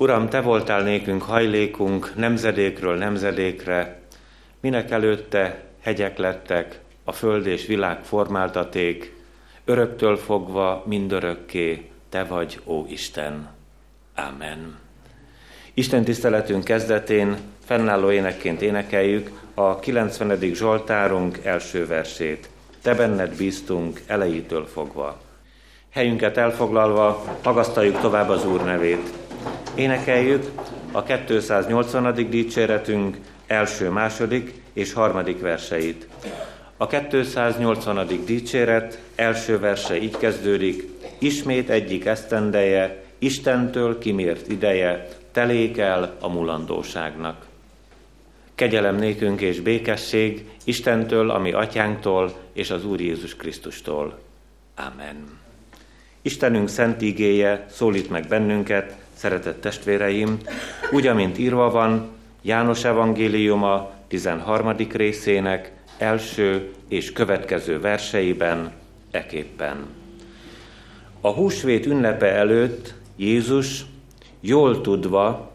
Uram, Te voltál nékünk hajlékunk nemzedékről nemzedékre, minek előtte hegyek lettek, a föld és világ formáltaték, öröktől fogva mindörökké, Te vagy, ó Isten. Amen. Isten tiszteletünk kezdetén fennálló énekként énekeljük a 90. Zsoltárunk első versét. Te benned bíztunk elejétől fogva. Helyünket elfoglalva magasztaljuk tovább az Úr nevét. Énekeljük a 280. dicséretünk első, második és harmadik verseit. A 280. dicséret első verse így kezdődik, ismét egyik esztendeje, Istentől kimért ideje, telék el a mulandóságnak. Kegyelem nékünk és békesség Istentől, ami atyánktól és az Úr Jézus Krisztustól. Amen. Istenünk szent igéje szólít meg bennünket, szeretett testvéreim, úgy, amint írva van János evangéliuma 13. részének első és következő verseiben eképpen. A húsvét ünnepe előtt Jézus jól tudva,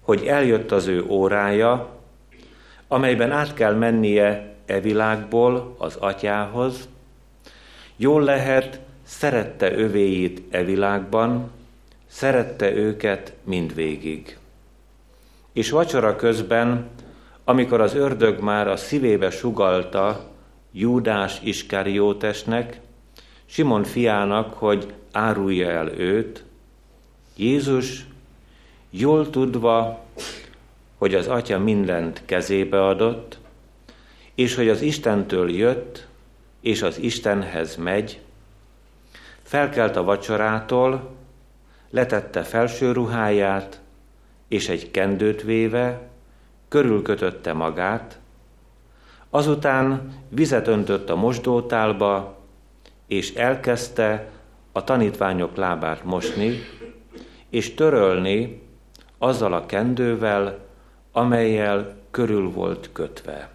hogy eljött az ő órája, amelyben át kell mennie e világból az atyához, jól lehet, szerette övéit e világban, szerette őket mindvégig. És vacsora közben, amikor az ördög már a szívébe sugalta Júdás Iskariótesnek, Simon fiának, hogy árulja el őt, Jézus jól tudva, hogy az Atya mindent kezébe adott, és hogy az Istentől jött, és az Istenhez megy, felkelt a vacsorától, letette felső ruháját, és egy kendőt véve körülkötötte magát, azután vizet öntött a mosdótálba, és elkezdte a tanítványok lábát mosni, és törölni azzal a kendővel, amelyel körül volt kötve.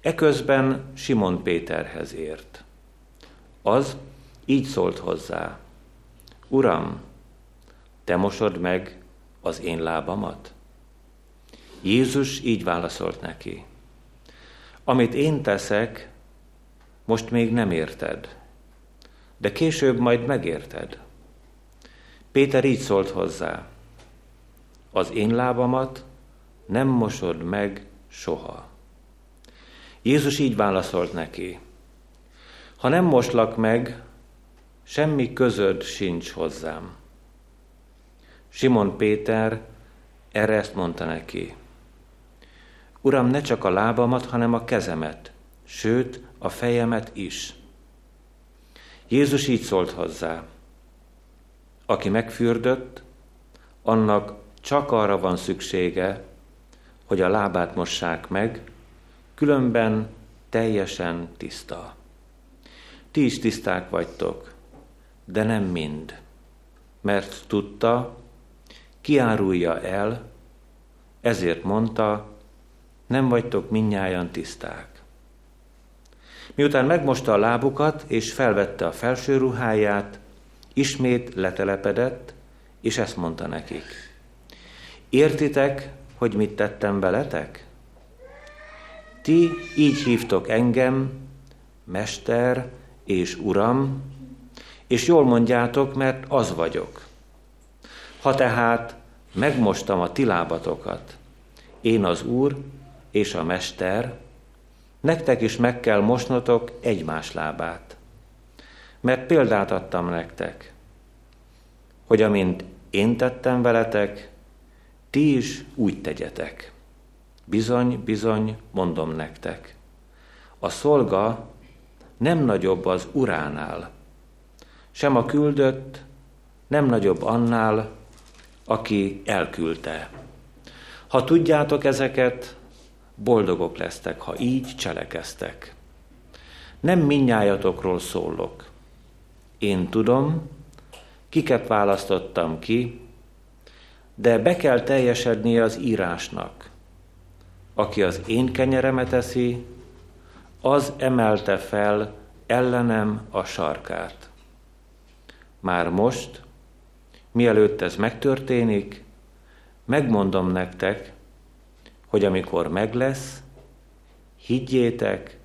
Eközben Simon Péterhez ért. Az így szólt hozzá. Uram, te mosod meg az én lábamat? Jézus így válaszolt neki. Amit én teszek, most még nem érted, de később majd megérted. Péter így szólt hozzá. Az én lábamat nem mosod meg soha. Jézus így válaszolt neki. Ha nem moslak meg, semmi közöd sincs hozzám. Simon Péter erre ezt mondta neki. Uram, ne csak a lábamat, hanem a kezemet, sőt, a fejemet is. Jézus így szólt hozzá. Aki megfürdött, annak csak arra van szüksége, hogy a lábát mossák meg, különben teljesen tiszta. Ti is tiszták vagytok, de nem mind, mert tudta, kiárulja el, ezért mondta, nem vagytok minnyáján tiszták. Miután megmosta a lábukat és felvette a felső ruháját, ismét letelepedett, és ezt mondta nekik. Értitek, hogy mit tettem veletek? Ti így hívtok engem, Mester és Uram, és jól mondjátok, mert az vagyok. Ha tehát megmostam a ti lábatokat, én az Úr és a Mester, nektek is meg kell mosnotok egymás lábát. Mert példát adtam nektek, hogy amint én tettem veletek, ti is úgy tegyetek. Bizony, bizony, mondom nektek. A szolga nem nagyobb az uránál, sem a küldött nem nagyobb annál, aki elküldte. Ha tudjátok ezeket, boldogok lesztek, ha így cselekeztek. Nem minnyájatokról szólok. Én tudom, kiket választottam ki, de be kell teljesednie az írásnak. Aki az én kenyeremet eszi, az emelte fel ellenem a sarkát. Már most, mielőtt ez megtörténik, megmondom nektek, hogy amikor meg lesz, higgyétek,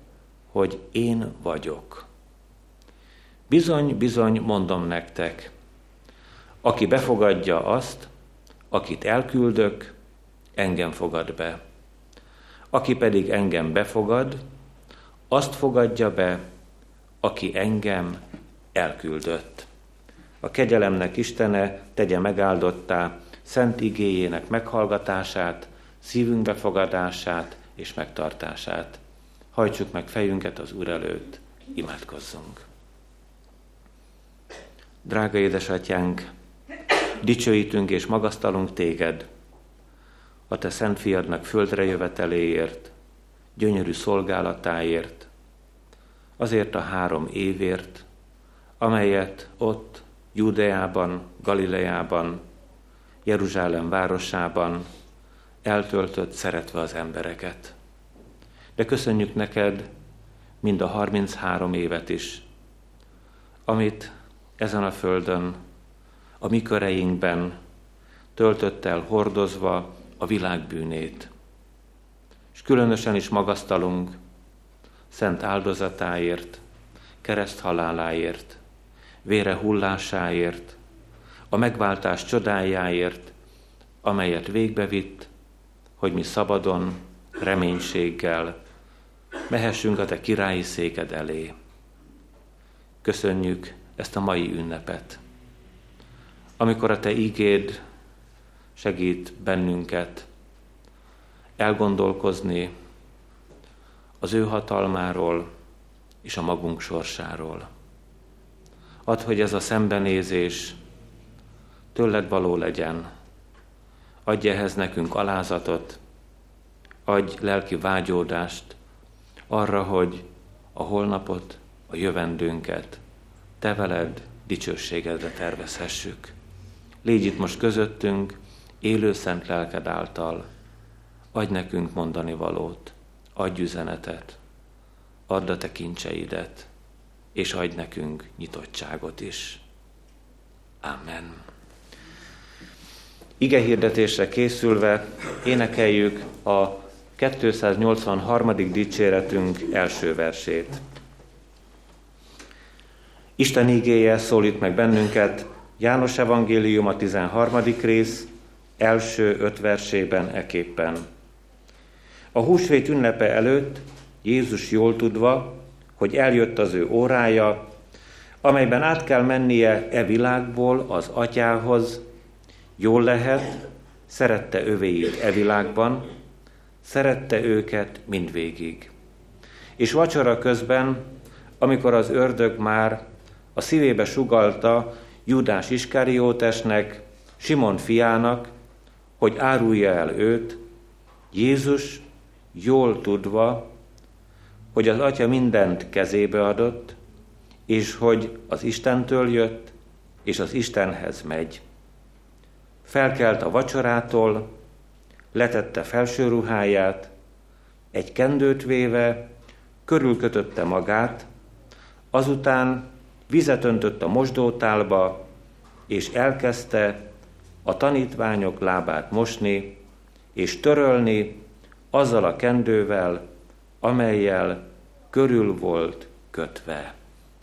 hogy én vagyok. Bizony, bizony, mondom nektek, aki befogadja azt, akit elküldök, engem fogad be. Aki pedig engem befogad, azt fogadja be, aki engem elküldött. A kegyelemnek Istene tegye megáldottá szent igéjének meghallgatását, szívünk befogadását és megtartását. Hajtsuk meg fejünket az Úr előtt, imádkozzunk. Drága édesatyánk, dicsőítünk és magasztalunk téged, a te szent fiadnak földre jöveteléért, gyönyörű szolgálatáért, azért a három évért, amelyet ott, Judeában, Galileában, Jeruzsálem városában eltöltött szeretve az embereket. De köszönjük neked mind a 33 évet is, amit ezen a földön, a mi köreinkben töltött el hordozva a világ bűnét. És különösen is magasztalunk szent áldozatáért, kereszt haláláért, vére hullásáért, a megváltás csodájáért, amelyet végbevitt, hogy mi szabadon, reménységgel mehessünk a te királyi széked elé. Köszönjük ezt a mai ünnepet, amikor a te ígéd segít bennünket elgondolkozni az ő hatalmáról és a magunk sorsáról. Add, hogy ez a szembenézés tőled való legyen. Adj ehhez nekünk alázatot, adj lelki vágyódást arra, hogy a holnapot, a jövendőnket te veled dicsőségedre tervezhessük. Légy itt most közöttünk, élő szent lelked által, adj nekünk mondani valót, adj üzenetet, add a te kincseidet, és adj nekünk nyitottságot is. Amen. Ige hirdetésre készülve énekeljük a 283. dicséretünk első versét. Isten igéje szólít meg bennünket, János Evangélium a 13. rész, első öt versében eképpen. A húsvét ünnepe előtt Jézus jól tudva, hogy eljött az ő órája, amelyben át kell mennie e világból az atyához, jól lehet, szerette övéit e világban, szerette őket mindvégig. És vacsora közben, amikor az ördög már a szívébe sugalta Judás Iskariótesnek, Simon fiának, hogy árulja el őt, Jézus jól tudva, hogy az Atya mindent kezébe adott, és hogy az Istentől jött, és az Istenhez megy. Felkelt a vacsorától, letette felső ruháját, egy kendőt véve, körülkötötte magát, azután vizet öntött a mosdótálba, és elkezdte a tanítványok lábát mosni, és törölni azzal a kendővel, amelyel körül volt kötve.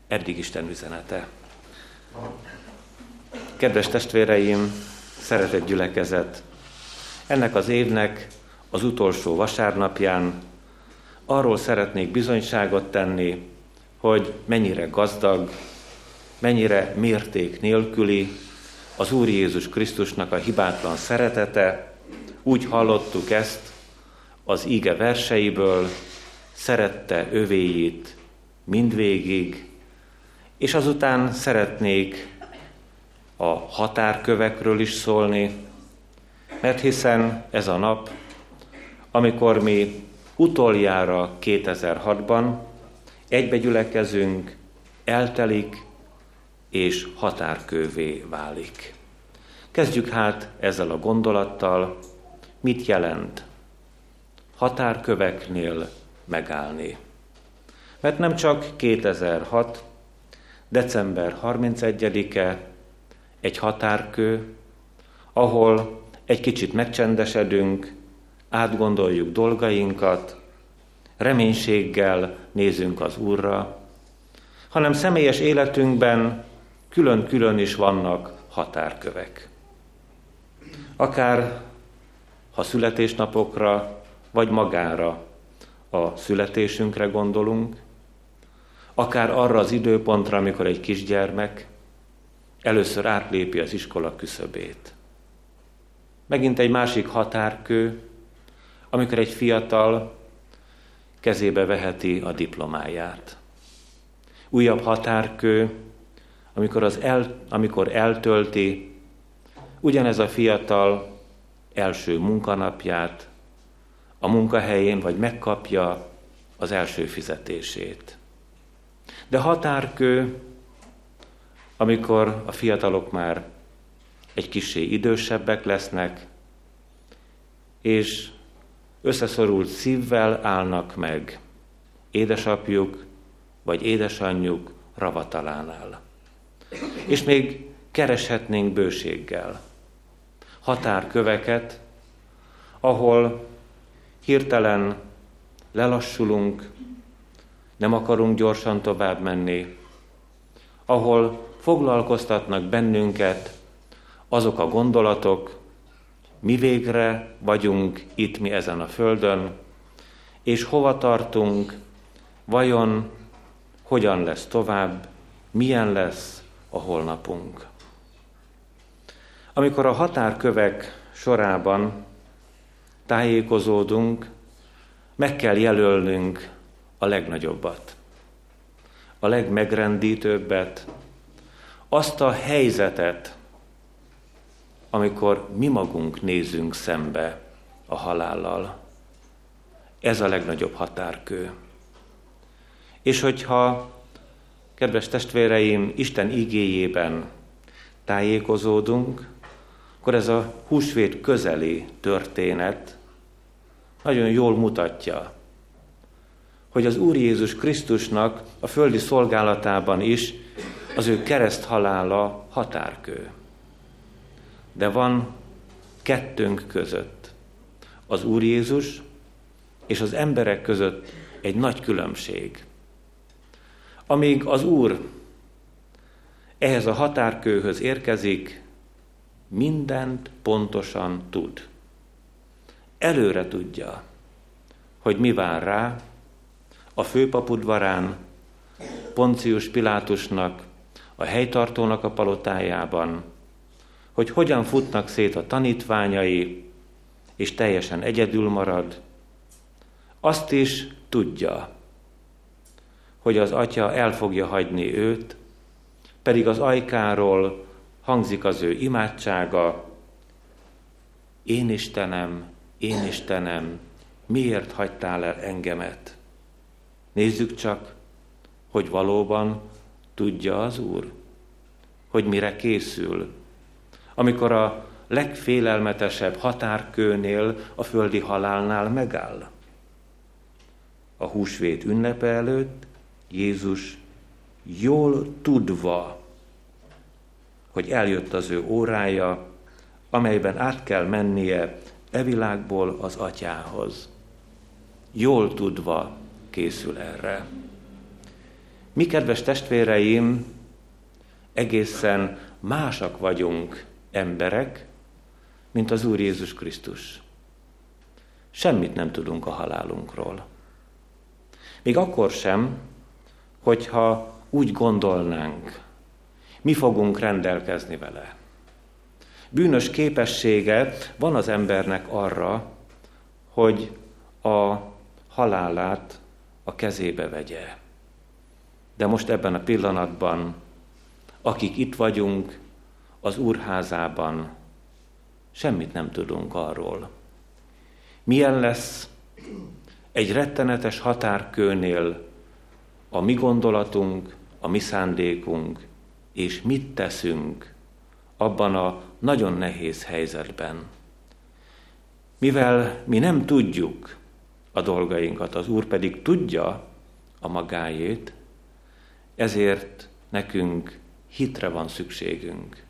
Eddig Isten üzenete. Kedves testvéreim, szeretett gyülekezet, ennek az évnek az utolsó vasárnapján arról szeretnék bizonyságot tenni, hogy mennyire gazdag, mennyire mérték nélküli az Úr Jézus Krisztusnak a hibátlan szeretete. Úgy hallottuk ezt az íge verseiből, szerette övéjét mindvégig, és azután szeretnék a határkövekről is szólni, mert hiszen ez a nap, amikor mi utoljára 2006-ban egybegyülekezünk, eltelik és határkővé válik. Kezdjük hát ezzel a gondolattal, mit jelent határköveknél megállni. Mert nem csak 2006. december 31-e egy határkő, ahol egy kicsit megcsendesedünk, átgondoljuk dolgainkat, reménységgel nézünk az Úrra, hanem személyes életünkben külön-külön is vannak határkövek. Akár ha születésnapokra, vagy magára a születésünkre gondolunk, akár arra az időpontra, amikor egy kisgyermek először átlépi az iskola küszöbét. Megint egy másik határkő, amikor egy fiatal kezébe veheti a diplomáját. Újabb határkő, amikor, az el, amikor eltölti ugyanez a fiatal első munkanapját, a munkahelyén, vagy megkapja az első fizetését. De határkő, amikor a fiatalok már egy kisé idősebbek lesznek, és összeszorult szívvel állnak meg édesapjuk vagy édesanyjuk ravatalánál. És még kereshetnénk bőséggel határköveket, ahol hirtelen lelassulunk, nem akarunk gyorsan tovább menni, ahol foglalkoztatnak bennünket azok a gondolatok, mi végre vagyunk itt mi ezen a földön, és hova tartunk, vajon hogyan lesz tovább, milyen lesz a holnapunk. Amikor a határkövek sorában tájékozódunk, meg kell jelölnünk a legnagyobbat, a legmegrendítőbbet, azt a helyzetet, amikor mi magunk nézünk szembe a halállal. Ez a legnagyobb határkő. És hogyha, kedves testvéreim, Isten igéjében tájékozódunk, akkor ez a húsvét közeli történet nagyon jól mutatja, hogy az Úr Jézus Krisztusnak a földi szolgálatában is az ő kereszt halála határkő. De van kettőnk között, az Úr Jézus és az emberek között egy nagy különbség. Amíg az Úr ehhez a határkőhöz érkezik, mindent pontosan tud. Előre tudja, hogy mi vár rá a főpapudvarán, Poncius Pilátusnak, a helytartónak a palotájában, hogy hogyan futnak szét a tanítványai, és teljesen egyedül marad. Azt is tudja, hogy az atya el fogja hagyni őt, pedig az ajkáról hangzik az ő imádsága, én Istenem, én Istenem, miért hagytál el engemet? Nézzük csak, hogy valóban tudja az Úr, hogy mire készül, amikor a legfélelmetesebb határkőnél, a földi halálnál megáll. A húsvét ünnepe előtt Jézus jól tudva hogy eljött az ő órája, amelyben át kell mennie e világból az atyához. Jól tudva készül erre. Mi, kedves testvéreim, egészen másak vagyunk emberek, mint az Úr Jézus Krisztus. Semmit nem tudunk a halálunkról. Még akkor sem, hogyha úgy gondolnánk, mi fogunk rendelkezni vele. Bűnös képessége van az embernek arra, hogy a halálát a kezébe vegye. De most ebben a pillanatban, akik itt vagyunk az úrházában, semmit nem tudunk arról. Milyen lesz egy rettenetes határkőnél a mi gondolatunk, a mi szándékunk, és mit teszünk abban a nagyon nehéz helyzetben. Mivel mi nem tudjuk a dolgainkat, az Úr pedig tudja a magáét, ezért nekünk hitre van szükségünk.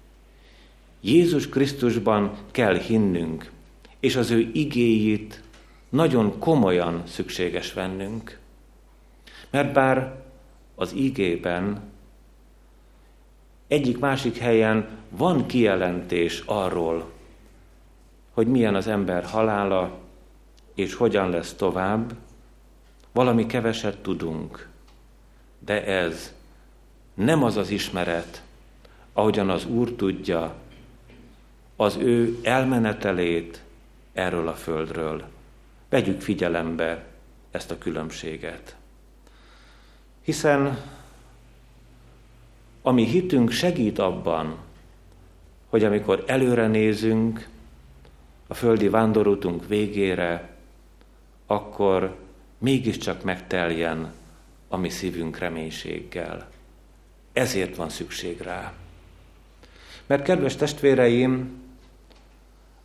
Jézus Krisztusban kell hinnünk, és az ő igéjét nagyon komolyan szükséges vennünk. Mert bár az igében egyik-másik helyen van kijelentés arról, hogy milyen az ember halála, és hogyan lesz tovább, valami keveset tudunk, de ez nem az az ismeret, ahogyan az Úr tudja, az ő elmenetelét erről a földről. Vegyük figyelembe ezt a különbséget. Hiszen ami hitünk segít abban, hogy amikor előre nézünk a földi vándorútunk végére, akkor mégiscsak megteljen a mi szívünk reménységgel. Ezért van szükség rá. Mert kedves testvéreim,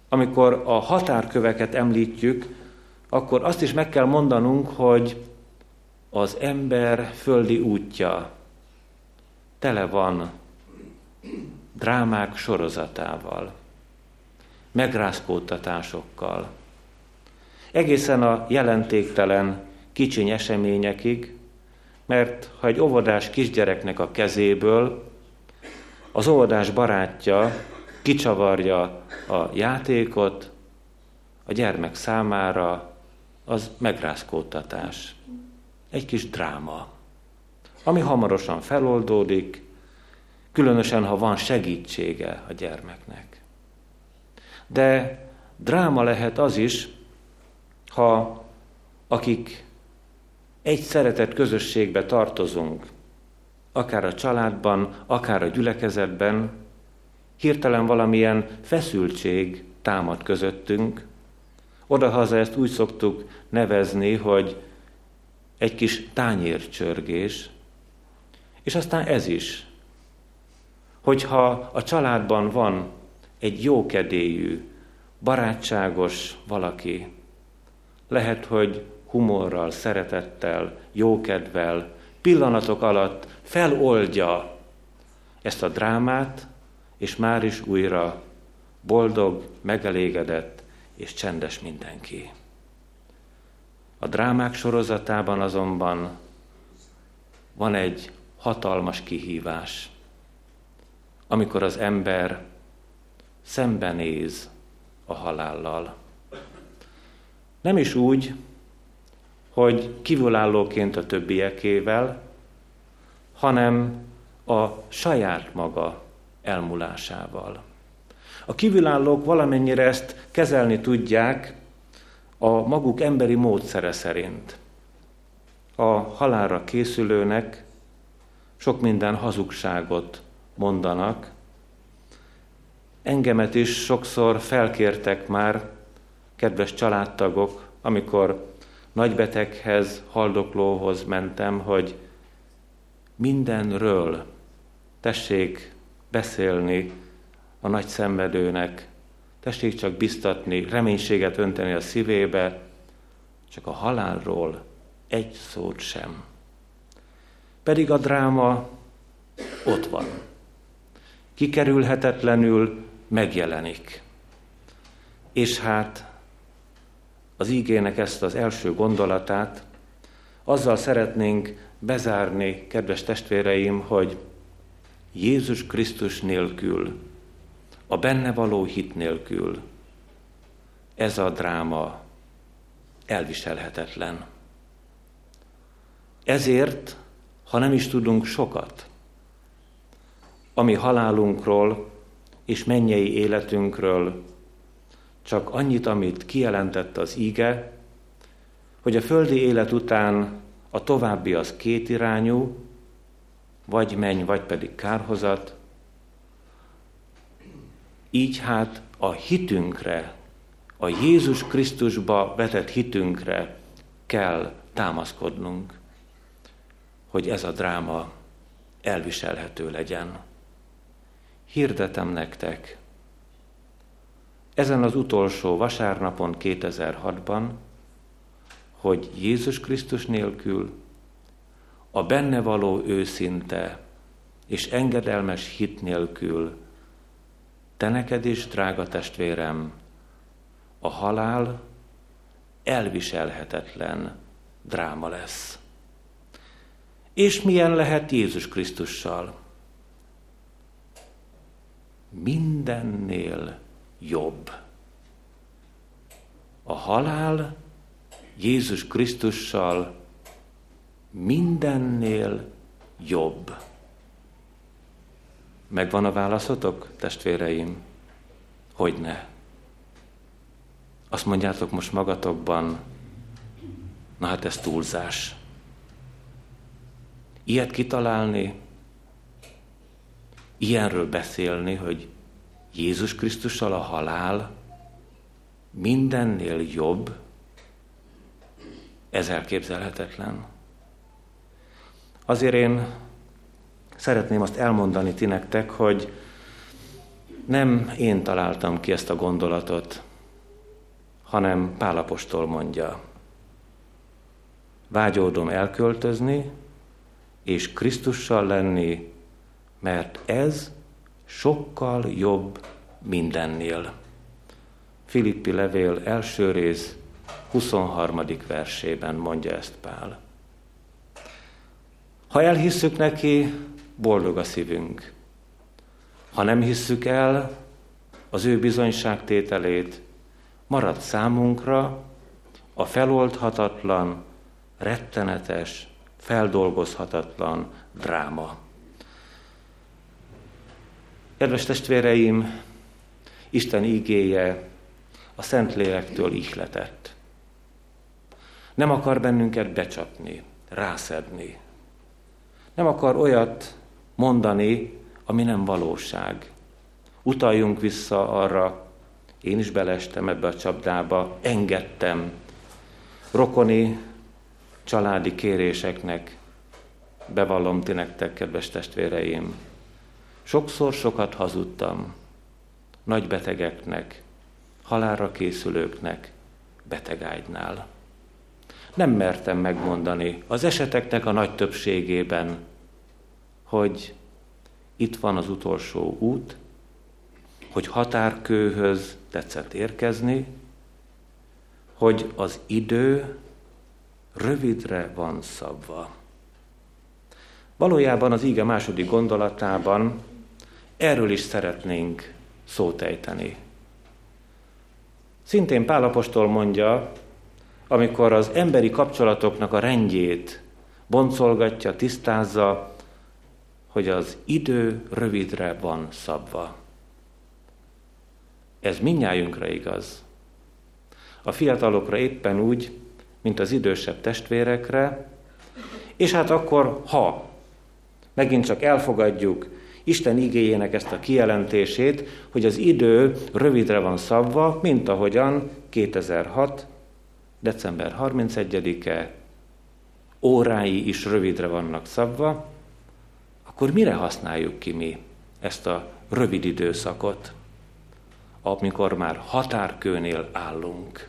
amikor a határköveket említjük, akkor azt is meg kell mondanunk, hogy az ember földi útja tele van drámák sorozatával, megrázkódtatásokkal, egészen a jelentéktelen kicsiny eseményekig, mert ha egy óvodás kisgyereknek a kezéből az óvodás barátja kicsavarja a játékot, a gyermek számára az megrázkódtatás. Egy kis dráma, ami hamarosan feloldódik, különösen, ha van segítsége a gyermeknek. De dráma lehet az is, ha akik egy szeretett közösségbe tartozunk, akár a családban, akár a gyülekezetben, hirtelen valamilyen feszültség támad közöttünk. Odahaza ezt úgy szoktuk nevezni, hogy egy kis tányércsörgés, és aztán ez is, hogyha a családban van egy jókedélyű, barátságos valaki, lehet, hogy humorral, szeretettel, jókedvel, pillanatok alatt feloldja ezt a drámát, és már is újra boldog, megelégedett és csendes mindenki. A drámák sorozatában azonban van egy hatalmas kihívás, amikor az ember szembenéz a halállal. Nem is úgy, hogy kívülállóként a többiekével, hanem a saját maga elmúlásával. A kívülállók valamennyire ezt kezelni tudják a maguk emberi módszere szerint. A halálra készülőnek sok minden hazugságot mondanak. Engemet is sokszor felkértek már, kedves családtagok, amikor nagybeteghez, haldoklóhoz mentem, hogy mindenről tessék beszélni a nagy szenvedőnek, tessék csak biztatni, reménységet önteni a szívébe, csak a halálról egy szót sem. Pedig a dráma ott van. Kikerülhetetlenül megjelenik. És hát az ígének ezt az első gondolatát azzal szeretnénk bezárni, kedves testvéreim, hogy Jézus Krisztus nélkül, a benne való hit nélkül ez a dráma elviselhetetlen. Ezért, ha nem is tudunk sokat, ami halálunkról és mennyei életünkről, csak annyit, amit kijelentett az íge, hogy a földi élet után a további az kétirányú, vagy menny, vagy pedig kárhozat. Így hát a hitünkre, a Jézus Krisztusba vetett hitünkre kell támaszkodnunk, hogy ez a dráma elviselhető legyen. Hirdetem nektek, ezen az utolsó vasárnapon 2006-ban, hogy Jézus Krisztus nélkül a benne való őszinte és engedelmes hit nélkül te neked is, drága testvérem, a halál elviselhetetlen dráma lesz. És milyen lehet Jézus Krisztussal? Mindennél jobb. A halál Jézus Krisztussal mindennél jobb. Megvan a válaszotok, testvéreim? Hogy ne? Azt mondjátok most magatokban, na hát ez túlzás. Ilyet kitalálni, ilyenről beszélni, hogy Jézus Krisztussal a halál mindennél jobb, ez elképzelhetetlen. Azért én szeretném azt elmondani ti nektek, hogy nem én találtam ki ezt a gondolatot, hanem Pálapostól mondja. Vágyódom elköltözni, és Krisztussal lenni, mert ez sokkal jobb mindennél. Filippi levél első rész 23. versében mondja ezt Pál. Ha elhisszük neki, boldog a szívünk. Ha nem hisszük el az ő bizonyságtételét, marad számunkra a feloldhatatlan, rettenetes, feldolgozhatatlan dráma. Kedves testvéreim, Isten ígéje a Szentlélektől ihletett. Nem akar bennünket becsapni, rászedni. Nem akar olyat mondani, ami nem valóság. Utaljunk vissza arra, én is belestem ebbe a csapdába, engedtem rokoni, családi kéréseknek, bevallom ti nektek, kedves testvéreim, sokszor sokat hazudtam nagy betegeknek, halálra készülőknek, betegágynál. Nem mertem megmondani az eseteknek a nagy többségében, hogy itt van az utolsó út, hogy határkőhöz tetszett érkezni, hogy az idő rövidre van szabva. Valójában az íge második gondolatában erről is szeretnénk szót ejteni. Szintén Pálapostól mondja, amikor az emberi kapcsolatoknak a rendjét boncolgatja, tisztázza, hogy az idő rövidre van szabva. Ez minnyájunkra igaz. A fiatalokra éppen úgy, mint az idősebb testvérekre, és hát akkor, ha megint csak elfogadjuk Isten igéjének ezt a kijelentését, hogy az idő rövidre van szabva, mint ahogyan 2006. december 31-e órái is rövidre vannak szabva, akkor mire használjuk ki mi ezt a rövid időszakot, amikor már határkőnél állunk?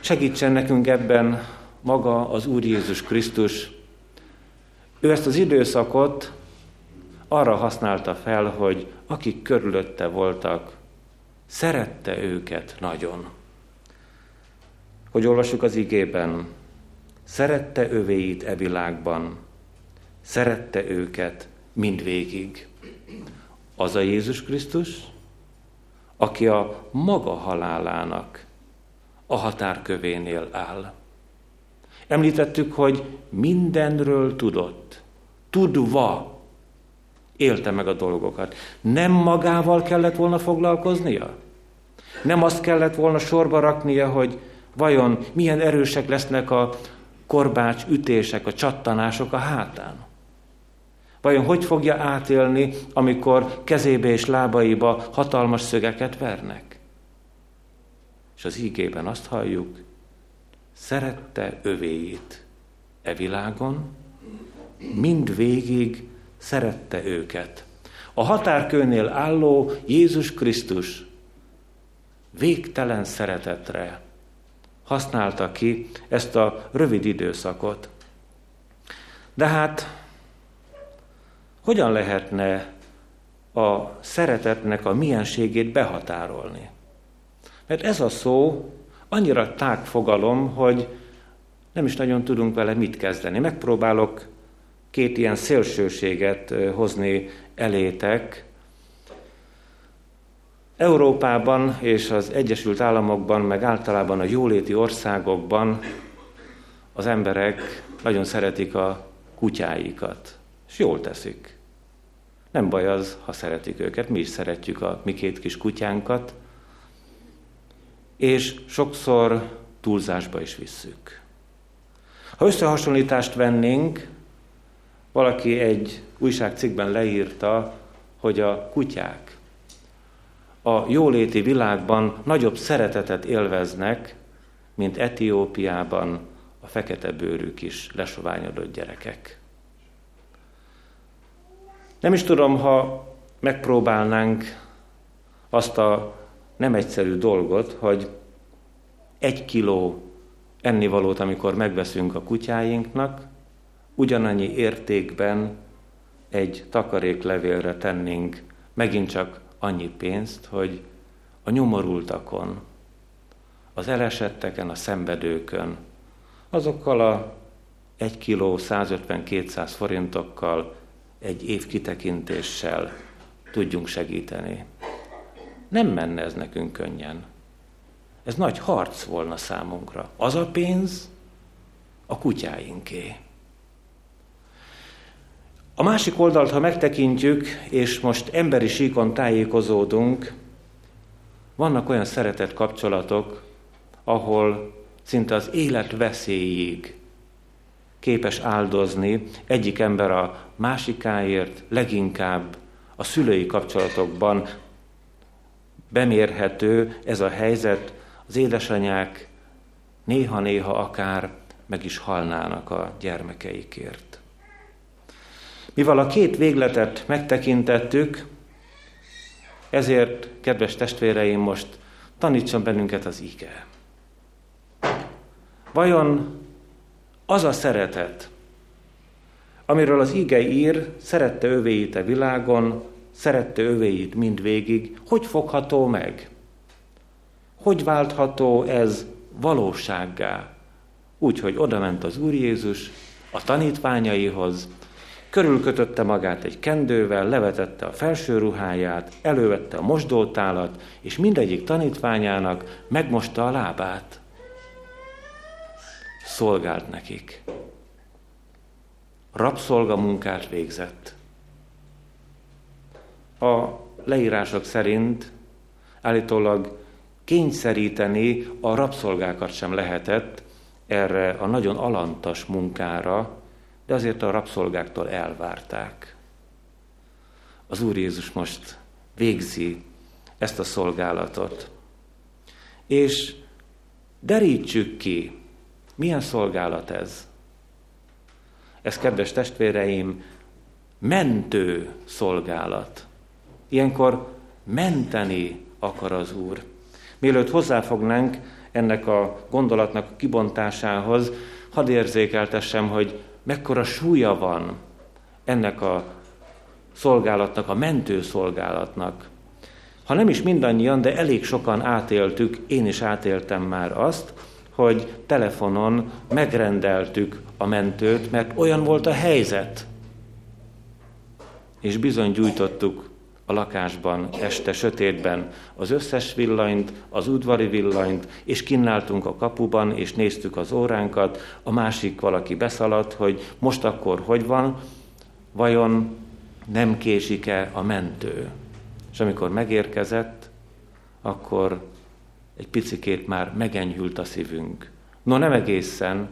Segítsen nekünk ebben maga az Úr Jézus Krisztus. Ő ezt az időszakot arra használta fel, hogy akik körülötte voltak, szerette őket nagyon. Hogy olvassuk az igében, szerette övéit e világban, szerette őket mindvégig. Az a Jézus Krisztus, aki a maga halálának a határkövénél áll. Említettük, hogy mindenről tudott, tudva élte meg a dolgokat. Nem magával kellett volna foglalkoznia? Nem azt kellett volna sorba raknia, hogy vajon milyen erősek lesznek a korbács ütések, a csattanások a hátán? Vajon hogy fogja átélni, amikor kezébe és lábaiba hatalmas szögeket vernek? És az ígében azt halljuk, szerette övéit e világon, mind végig szerette őket. A határkőnél álló Jézus Krisztus végtelen szeretetre használta ki ezt a rövid időszakot. De hát hogyan lehetne a szeretetnek a mienségét behatárolni. Mert ez a szó annyira tág fogalom, hogy nem is nagyon tudunk vele mit kezdeni. Megpróbálok két ilyen szélsőséget hozni elétek. Európában és az Egyesült Államokban, meg általában a jóléti országokban az emberek nagyon szeretik a kutyáikat, és jól teszik. Nem baj az, ha szeretik őket, mi is szeretjük a mi két kis kutyánkat, és sokszor túlzásba is visszük. Ha összehasonlítást vennénk, valaki egy újságcikkben leírta, hogy a kutyák a jóléti világban nagyobb szeretetet élveznek, mint Etiópiában a fekete bőrű kis lesoványodott gyerekek. Nem is tudom, ha megpróbálnánk azt a nem egyszerű dolgot, hogy egy kiló ennivalót, amikor megveszünk a kutyáinknak, ugyanannyi értékben egy takaréklevélre tennénk megint csak annyi pénzt, hogy a nyomorultakon, az elesetteken, a szenvedőkön, azokkal a 1 kiló 150-200 forintokkal, egy év kitekintéssel tudjunk segíteni. Nem menne ez nekünk könnyen. Ez nagy harc volna számunkra. Az a pénz a kutyáinké. A másik oldalt, ha megtekintjük, és most emberi síkon tájékozódunk, vannak olyan szeretett kapcsolatok, ahol szinte az élet veszélyig képes áldozni egyik ember a másikáért, leginkább a szülői kapcsolatokban bemérhető ez a helyzet, az édesanyák néha-néha akár meg is halnának a gyermekeikért. Mivel a két végletet megtekintettük, ezért, kedves testvéreim, most tanítson bennünket az ige. Vajon az a szeretet, amiről az ige ír, szerette övéit a világon, szerette övéit mindvégig, hogy fogható meg? Hogy váltható ez valósággá? Úgy, hogy odament az Úr Jézus a tanítványaihoz, körülkötötte magát egy kendővel, levetette a felső ruháját, elővette a mosdótálat, és mindegyik tanítványának megmosta a lábát. Szolgált nekik. Rabszolgamunkát végzett. A leírások szerint állítólag kényszeríteni a rabszolgákat sem lehetett erre a nagyon alantas munkára, de azért a rabszolgáktól elvárták. Az Úr Jézus most végzi ezt a szolgálatot. És derítsük ki, milyen szolgálat ez. Ez, kedves testvéreim, mentő szolgálat. Ilyenkor menteni akar az Úr. Mielőtt hozzáfognánk ennek a gondolatnak a kibontásához, hadd érzékeltessem, hogy mekkora súlya van ennek a szolgálatnak, a mentő szolgálatnak. Ha nem is mindannyian, de elég sokan átéltük, én is átéltem már azt, hogy telefonon megrendeltük a mentőt, mert olyan volt a helyzet. És bizony gyújtottuk a lakásban, este sötétben az összes villanyt, az udvari villanyt, és kinnáltunk a kapuban, és néztük az óránkat, a másik valaki beszaladt, hogy most akkor hogy van, vajon nem késik-e a mentő. És amikor megérkezett, akkor egy picikét már megenyhült a szívünk. No nem egészen,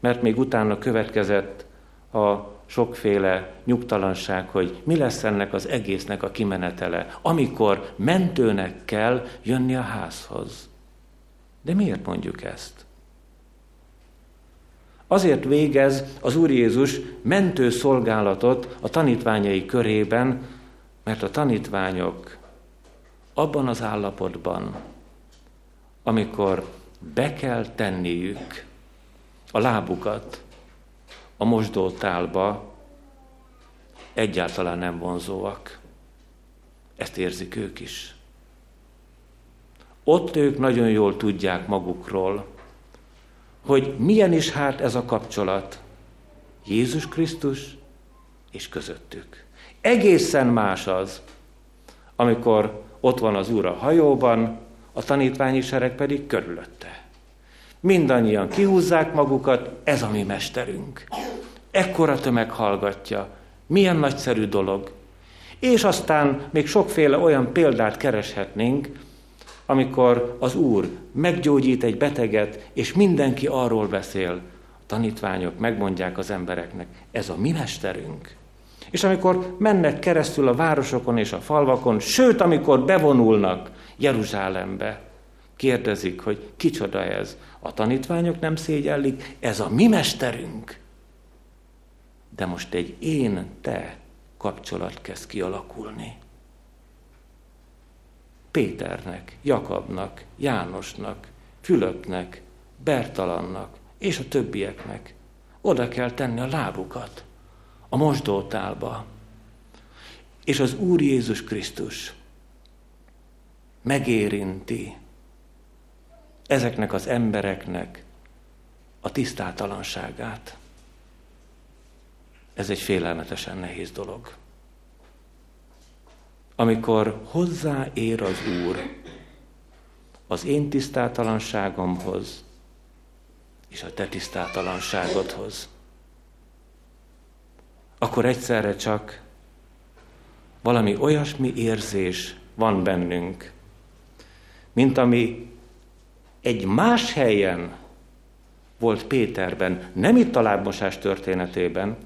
mert még utána következett a sokféle nyugtalanság, hogy mi lesz ennek az egésznek a kimenetele, amikor mentőnek kell jönni a házhoz. De miért mondjuk ezt? Azért végez az Úr Jézus mentő szolgálatot a tanítványai körében, mert a tanítványok abban az állapotban, amikor be kell tenniük a lábukat a mosdótálba egyáltalán nem vonzóak. ezt érzik ők is. Ott ők nagyon jól tudják magukról, hogy milyen is hát ez a kapcsolat Jézus Krisztus és közöttük. Egészen más az, amikor ott van az Úr a hajóban, a tanítványi sereg pedig körülötte. Mindannyian kihúzzák magukat, ez a mi mesterünk. Ekkora tömeg hallgatja, milyen nagyszerű dolog. És aztán még sokféle olyan példát kereshetnénk, amikor az Úr meggyógyít egy beteget, és mindenki arról beszél, a tanítványok megmondják az embereknek, ez a mi mesterünk. És amikor mennek keresztül a városokon és a falvakon, sőt, amikor bevonulnak Jeruzsálembe, kérdezik, hogy kicsoda ez. A tanítványok nem szégyellik, ez a mi mesterünk. De most egy én-te kapcsolat kezd kialakulni. Péternek, Jakabnak, Jánosnak, Fülöpnek, Bertalannak és a többieknek oda kell tenni a lábukat a mosdótálba. És az Úr Jézus Krisztus megérinti ezeknek az embereknek a tisztátalanságát. Ez egy félelmetesen nehéz dolog. Amikor hozzáér az Úr az én tisztátalanságomhoz és a te tisztátalanságodhoz, akkor egyszerre csak valami olyasmi érzés van bennünk, mint ami egy más helyen volt Péterben, nem itt a lábmosás történetében,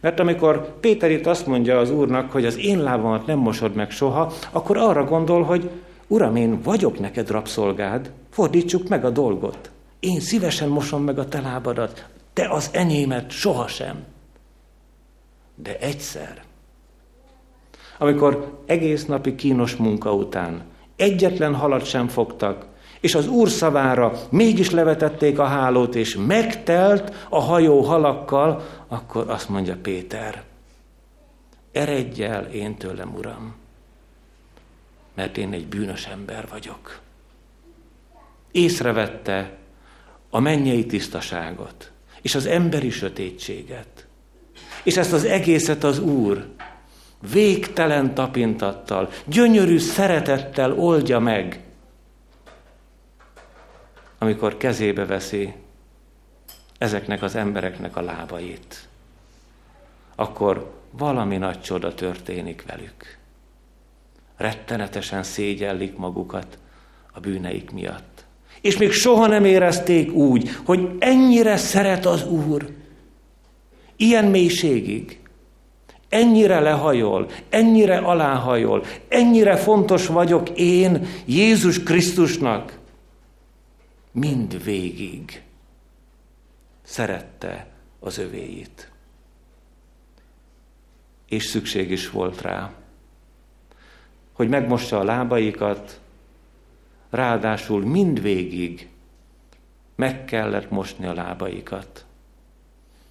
mert amikor Péter itt azt mondja az Úrnak, hogy az én lábamat nem mosod meg soha, akkor arra gondol, hogy Uram, én vagyok neked rabszolgád, fordítsuk meg a dolgot. Én szívesen mosom meg a te lábadat, te az enyémet sohasem. De egyszer, amikor egész napi kínos munka után egyetlen halat sem fogtak, és az úr szavára mégis levetették a hálót, és megtelt a hajó halakkal, akkor azt mondja Péter, eredj el én tőlem, uram, mert én egy bűnös ember vagyok. Észrevette a mennyei tisztaságot, és az emberi sötétséget. És ezt az egészet az Úr végtelen tapintattal, gyönyörű szeretettel oldja meg, amikor kezébe veszi ezeknek az embereknek a lábait, akkor valami nagy csoda történik velük. Rettenetesen szégyellik magukat a bűneik miatt. És még soha nem érezték úgy, hogy ennyire szeret az Úr, ilyen mélységig, ennyire lehajol, ennyire aláhajol, ennyire fontos vagyok én Jézus Krisztusnak, mind végig szerette az övéit. És szükség is volt rá, hogy megmossa a lábaikat, ráadásul mindvégig meg kellett mosni a lábaikat.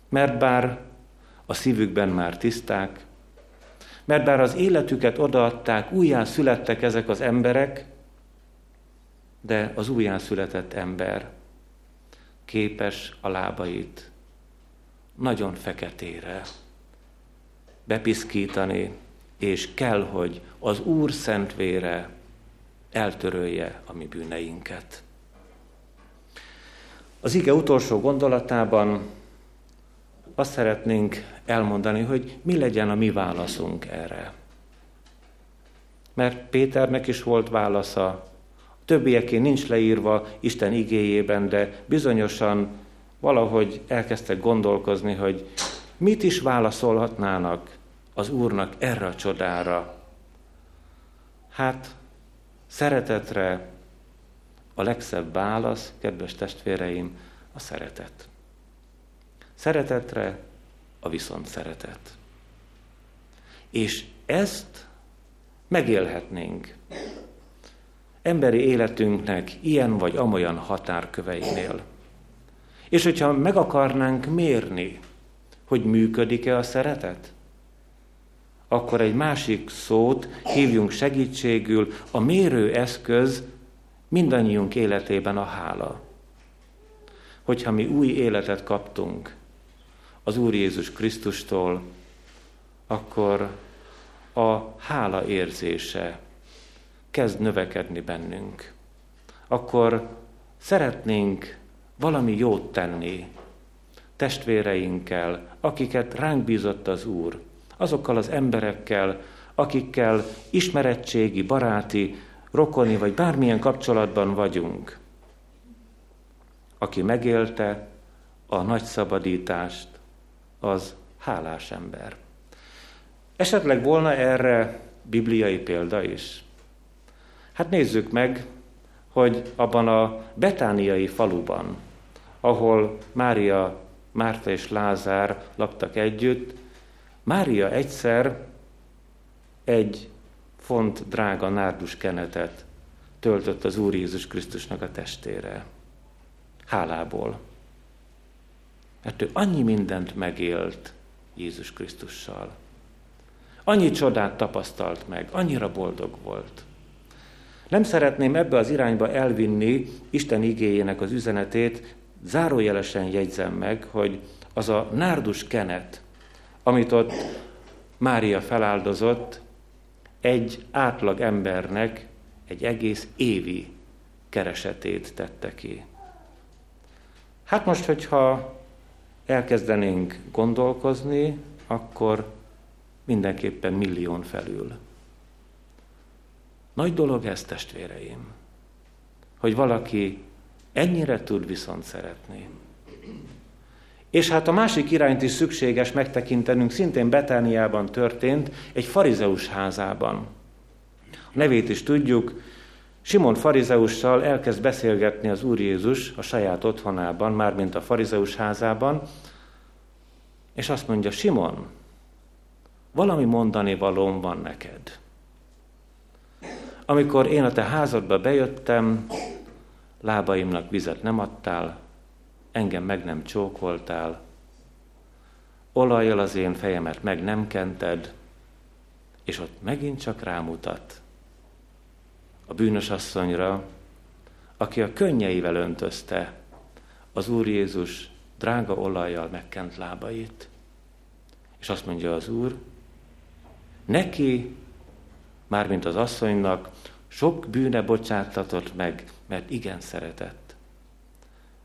Mert bár a szívükben már tiszták, mert bár az életüket odaadták, újján születtek ezek az emberek, de az újjászületett ember képes a lábait nagyon feketére bepiszkítani, és kell, hogy az Úr szent vére eltörölje a mi bűneinket. Az ige utolsó gondolatában azt szeretnénk elmondani, hogy mi legyen a mi válaszunk erre. Mert Péternek is volt válasza, többieké nincs leírva Isten igéjében, de bizonyosan valahogy elkezdtek gondolkozni, hogy mit is válaszolhatnának az Úrnak erre a csodára. Hát, szeretetre a legszebb válasz, kedves testvéreim, a szeretet. Szeretetre a viszont szeretet. És ezt megélhetnénk emberi életünknek ilyen vagy amolyan határköveinél. És hogyha meg akarnánk mérni, hogy működik-e a szeretet, akkor egy másik szót hívjunk segítségül, a mérő eszköz mindannyiunk életében a hála. Hogyha mi új életet kaptunk az Úr Jézus Krisztustól, akkor a hála érzése kezd növekedni bennünk. Akkor szeretnénk valami jót tenni testvéreinkkel, akiket ránk bízott az Úr, azokkal az emberekkel, akikkel ismerettségi, baráti, rokoni vagy bármilyen kapcsolatban vagyunk. Aki megélte a nagy szabadítást, az hálás ember. Esetleg volna erre bibliai példa is? Hát nézzük meg, hogy abban a betániai faluban, ahol Mária, Márta és Lázár laktak együtt, Mária egyszer egy font drága nárdus kenetet töltött az Úr Jézus Krisztusnak a testére. Hálából. Mert ő annyi mindent megélt Jézus Krisztussal. Annyi csodát tapasztalt meg, annyira boldog volt. Nem szeretném ebbe az irányba elvinni Isten igéjének az üzenetét, zárójelesen jegyzem meg, hogy az a nárdus kenet, amit ott Mária feláldozott, egy átlag embernek egy egész évi keresetét tette ki. Hát most, hogyha elkezdenénk gondolkozni, akkor mindenképpen millión felül. Nagy dolog ez, testvéreim, hogy valaki ennyire tud viszont szeretni. És hát a másik irányt is szükséges megtekintenünk, szintén Betániában történt, egy farizeus házában. A nevét is tudjuk, Simon farizeussal elkezd beszélgetni az Úr Jézus a saját otthonában, mármint a farizeus házában, és azt mondja, Simon, valami mondani valóm van neked. Amikor én a te házadba bejöttem, lábaimnak vizet nem adtál, engem meg nem csókoltál, olajjal az én fejemet meg nem kented, és ott megint csak rámutat a bűnös asszonyra, aki a könnyeivel öntözte az Úr Jézus drága olajjal megkent lábait. És azt mondja az Úr, neki, mármint az asszonynak, sok bűne bocsátatott meg, mert igen szeretett.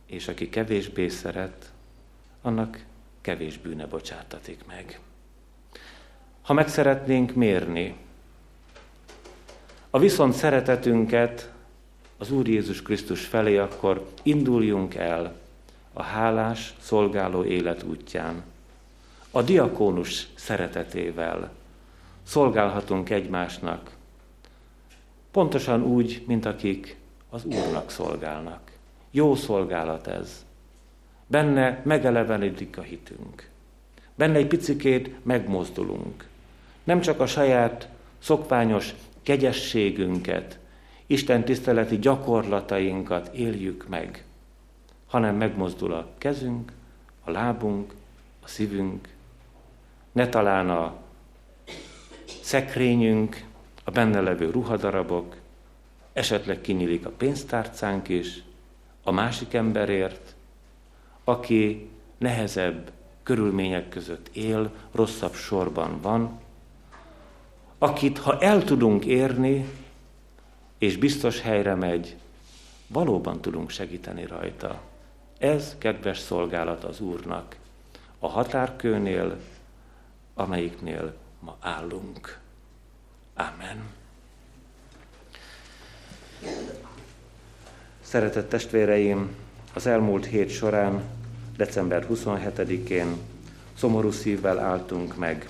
És aki kevésbé szeret, annak kevés bűne bocsátatik meg. Ha meg szeretnénk mérni a viszont szeretetünket az Úr Jézus Krisztus felé, akkor induljunk el a hálás, szolgáló élet útján. A diakónus szeretetével szolgálhatunk egymásnak, pontosan úgy, mint akik az Úrnak szolgálnak. Jó szolgálat ez. Benne megelevenedik a hitünk. Benne egy picikét megmozdulunk. Nem csak a saját szokványos kegyességünket, Isten tiszteleti gyakorlatainkat éljük meg, hanem megmozdul a kezünk, a lábunk, a szívünk, ne talán a szekrényünk, a benne levő ruhadarabok, esetleg kinyílik a pénztárcánk is, a másik emberért, aki nehezebb körülmények között él, rosszabb sorban van, akit, ha el tudunk érni, és biztos helyre megy, valóban tudunk segíteni rajta. Ez kedves szolgálat az Úrnak, a határkőnél, amelyiknél ma állunk. Amen. Szeretett testvéreim, az elmúlt hét során, december 27-én szomorú szívvel álltunk meg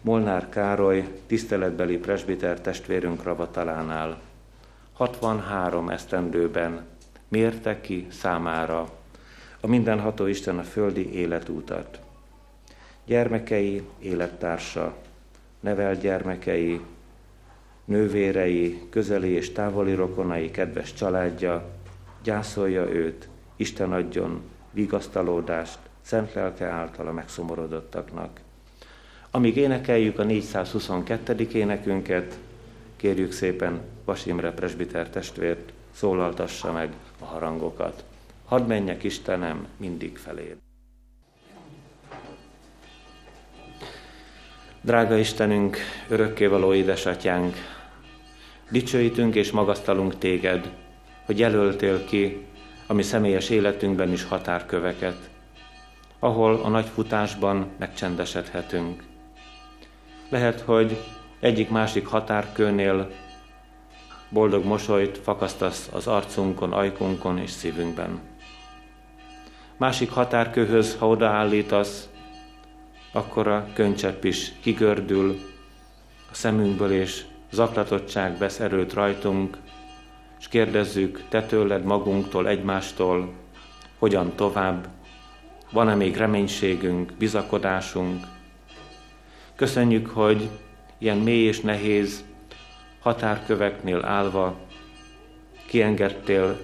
Molnár Károly tiszteletbeli presbiter testvérünk ravatalánál. 63 esztendőben mérte ki számára a mindenható Isten a földi életútat. Gyermekei, élettársa, nevelt gyermekei, nővérei, közeli és távoli rokonai, kedves családja, gyászolja őt, Isten adjon vigasztalódást, szent lelke által a megszomorodottaknak. Amíg énekeljük a 422. énekünket, kérjük szépen Vasimre presbiter testvért, szólaltassa meg a harangokat. Hadd menjek Istenem mindig felé. Drága Istenünk, örökkévaló édesatyánk, dicsőítünk és magasztalunk téged, hogy jelöltél ki a mi személyes életünkben is határköveket, ahol a nagy futásban megcsendesedhetünk. Lehet, hogy egyik-másik határkőnél boldog mosolyt fakasztasz az arcunkon, ajkunkon és szívünkben. Másik határkőhöz, ha odaállítasz, akkor a könycsepp is kigördül a szemünkből, és zaklatottság vesz erőt rajtunk, és kérdezzük te tőled, magunktól, egymástól, hogyan tovább, van-e még reménységünk, bizakodásunk. Köszönjük, hogy ilyen mély és nehéz határköveknél állva kiengedtél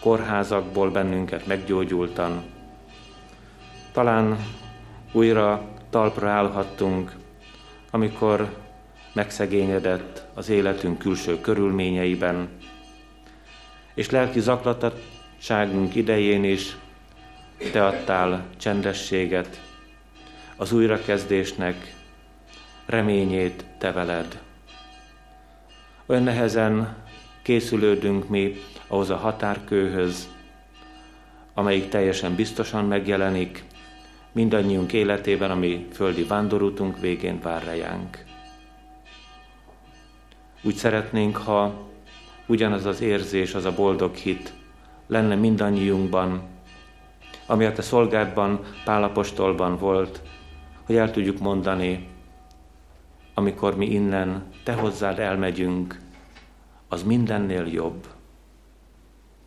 kórházakból bennünket meggyógyultan. Talán újra talpra állhattunk, amikor megszegényedett az életünk külső körülményeiben, és lelki zaklatottságunk idején is te adtál csendességet, az újrakezdésnek reményét te veled. Olyan nehezen készülődünk mi ahhoz a határkőhöz, amelyik teljesen biztosan megjelenik mindannyiunk életében, ami földi vándorútunk végén vár rejánk. Úgy szeretnénk, ha ugyanaz az érzés, az a boldog hit lenne mindannyiunkban, ami a te szolgádban, Pálapostolban volt, hogy el tudjuk mondani, amikor mi innen te hozzád elmegyünk, az mindennél jobb.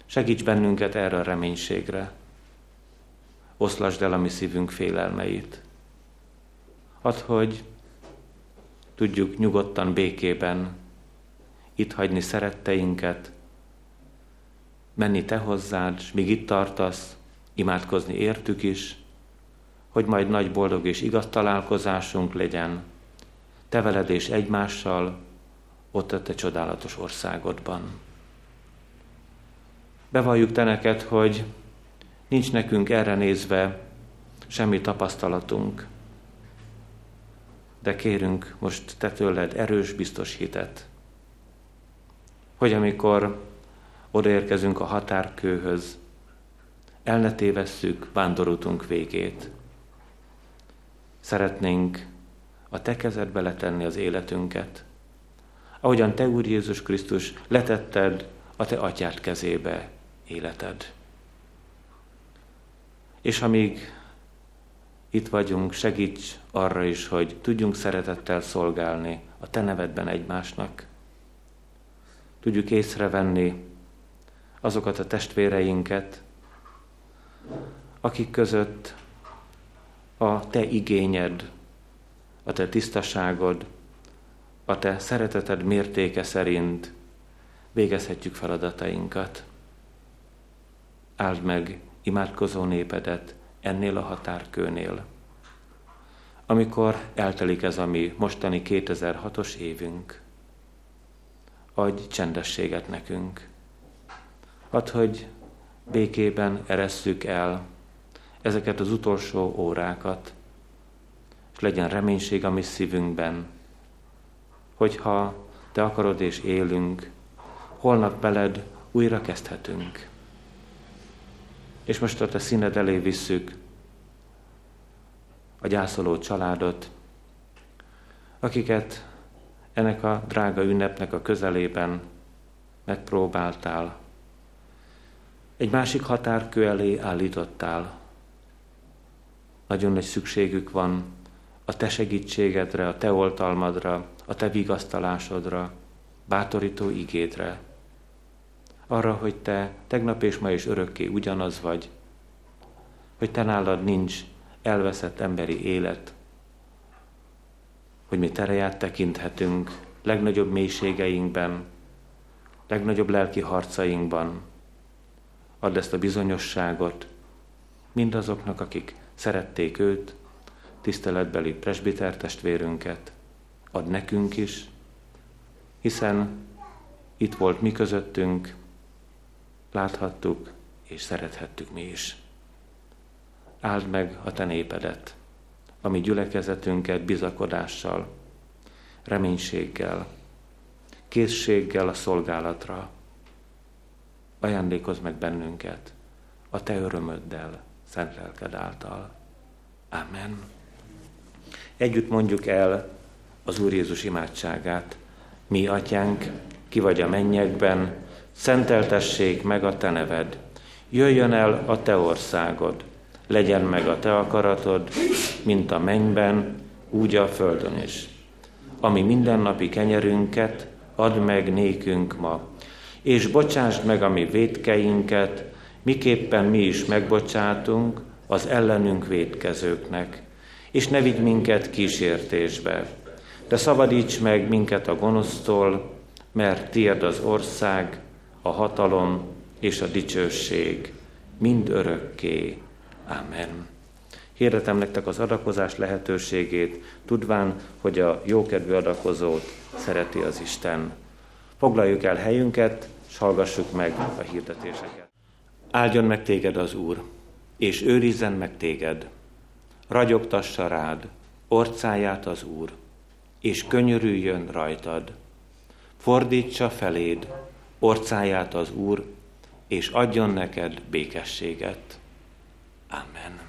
Segíts bennünket erre a reménységre. Oszlasd el a mi szívünk félelmeit. Add, hogy tudjuk nyugodtan, békében itt hagyni szeretteinket, menni te hozzád, és míg itt tartasz, imádkozni értük is, hogy majd nagy boldog és igaz találkozásunk legyen, te veled és egymással, ott a te csodálatos országodban. Bevalljuk te neked, hogy nincs nekünk erre nézve semmi tapasztalatunk, de kérünk most te tőled erős, biztos hitet, hogy amikor odaérkezünk a határkőhöz, el ne tévesszük vándorútunk végét. Szeretnénk a Te kezedbe letenni az életünket, ahogyan Te, Úr Jézus Krisztus, letetted a Te atyád kezébe életed. És amíg itt vagyunk, segíts arra is, hogy tudjunk szeretettel szolgálni a Te nevedben egymásnak. Tudjuk észrevenni azokat a testvéreinket, akik között a Te igényed, a Te tisztaságod, a Te szereteted mértéke szerint végezhetjük feladatainkat. Áld meg imádkozó népedet ennél a határkőnél. Amikor eltelik ez a mi mostani 2006-os évünk, adj csendességet nekünk. Add, hogy békében eresszük el ezeket az utolsó órákat, és legyen reménység a mi szívünkben, hogyha te akarod és élünk, holnap veled újra kezdhetünk. És most a te színed elé visszük a gyászoló családot, akiket ennek a drága ünnepnek a közelében megpróbáltál. Egy másik határkő elé állítottál. Nagyon nagy szükségük van a te segítségedre, a te oltalmadra, a te vigasztalásodra, bátorító igédre. Arra, hogy te tegnap és ma is örökké ugyanaz vagy, hogy te nálad nincs elveszett emberi élet, hogy mi tereját tekinthetünk legnagyobb mélységeinkben, legnagyobb lelki harcainkban. Add ezt a bizonyosságot mindazoknak, akik szerették őt, tiszteletbeli presbiter testvérünket, ad nekünk is, hiszen itt volt mi közöttünk, láthattuk és szerethettük mi is. Áld meg a te népedet, a mi gyülekezetünket bizakodással, reménységgel, készséggel a szolgálatra. Ajándékozz meg bennünket a te örömöddel, szent lelked által. Amen. Együtt mondjuk el az Úr Jézus imádságát. Mi, atyánk, ki vagy a mennyekben, szenteltessék meg a te neved. Jöjjön el a te országod, legyen meg a te akaratod, mint a mennyben, úgy a földön is. Ami mindennapi kenyerünket add meg nékünk ma, és bocsásd meg a mi védkeinket, miképpen mi is megbocsátunk az ellenünk védkezőknek, és ne vigy minket kísértésbe, de szabadíts meg minket a gonosztól, mert tied az ország, a hatalom és a dicsőség mind örökké. Amen. Hirdetem nektek az adakozás lehetőségét, tudván, hogy a jókedvű adakozót szereti az Isten. Foglaljuk el helyünket, és hallgassuk meg a hirdetéseket. Áldjon meg téged az Úr, és őrizzen meg téged. Ragyogtassa rád orcáját az Úr, és könyörüljön rajtad. Fordítsa feléd orcáját az Úr, és adjon neked békességet. Amen.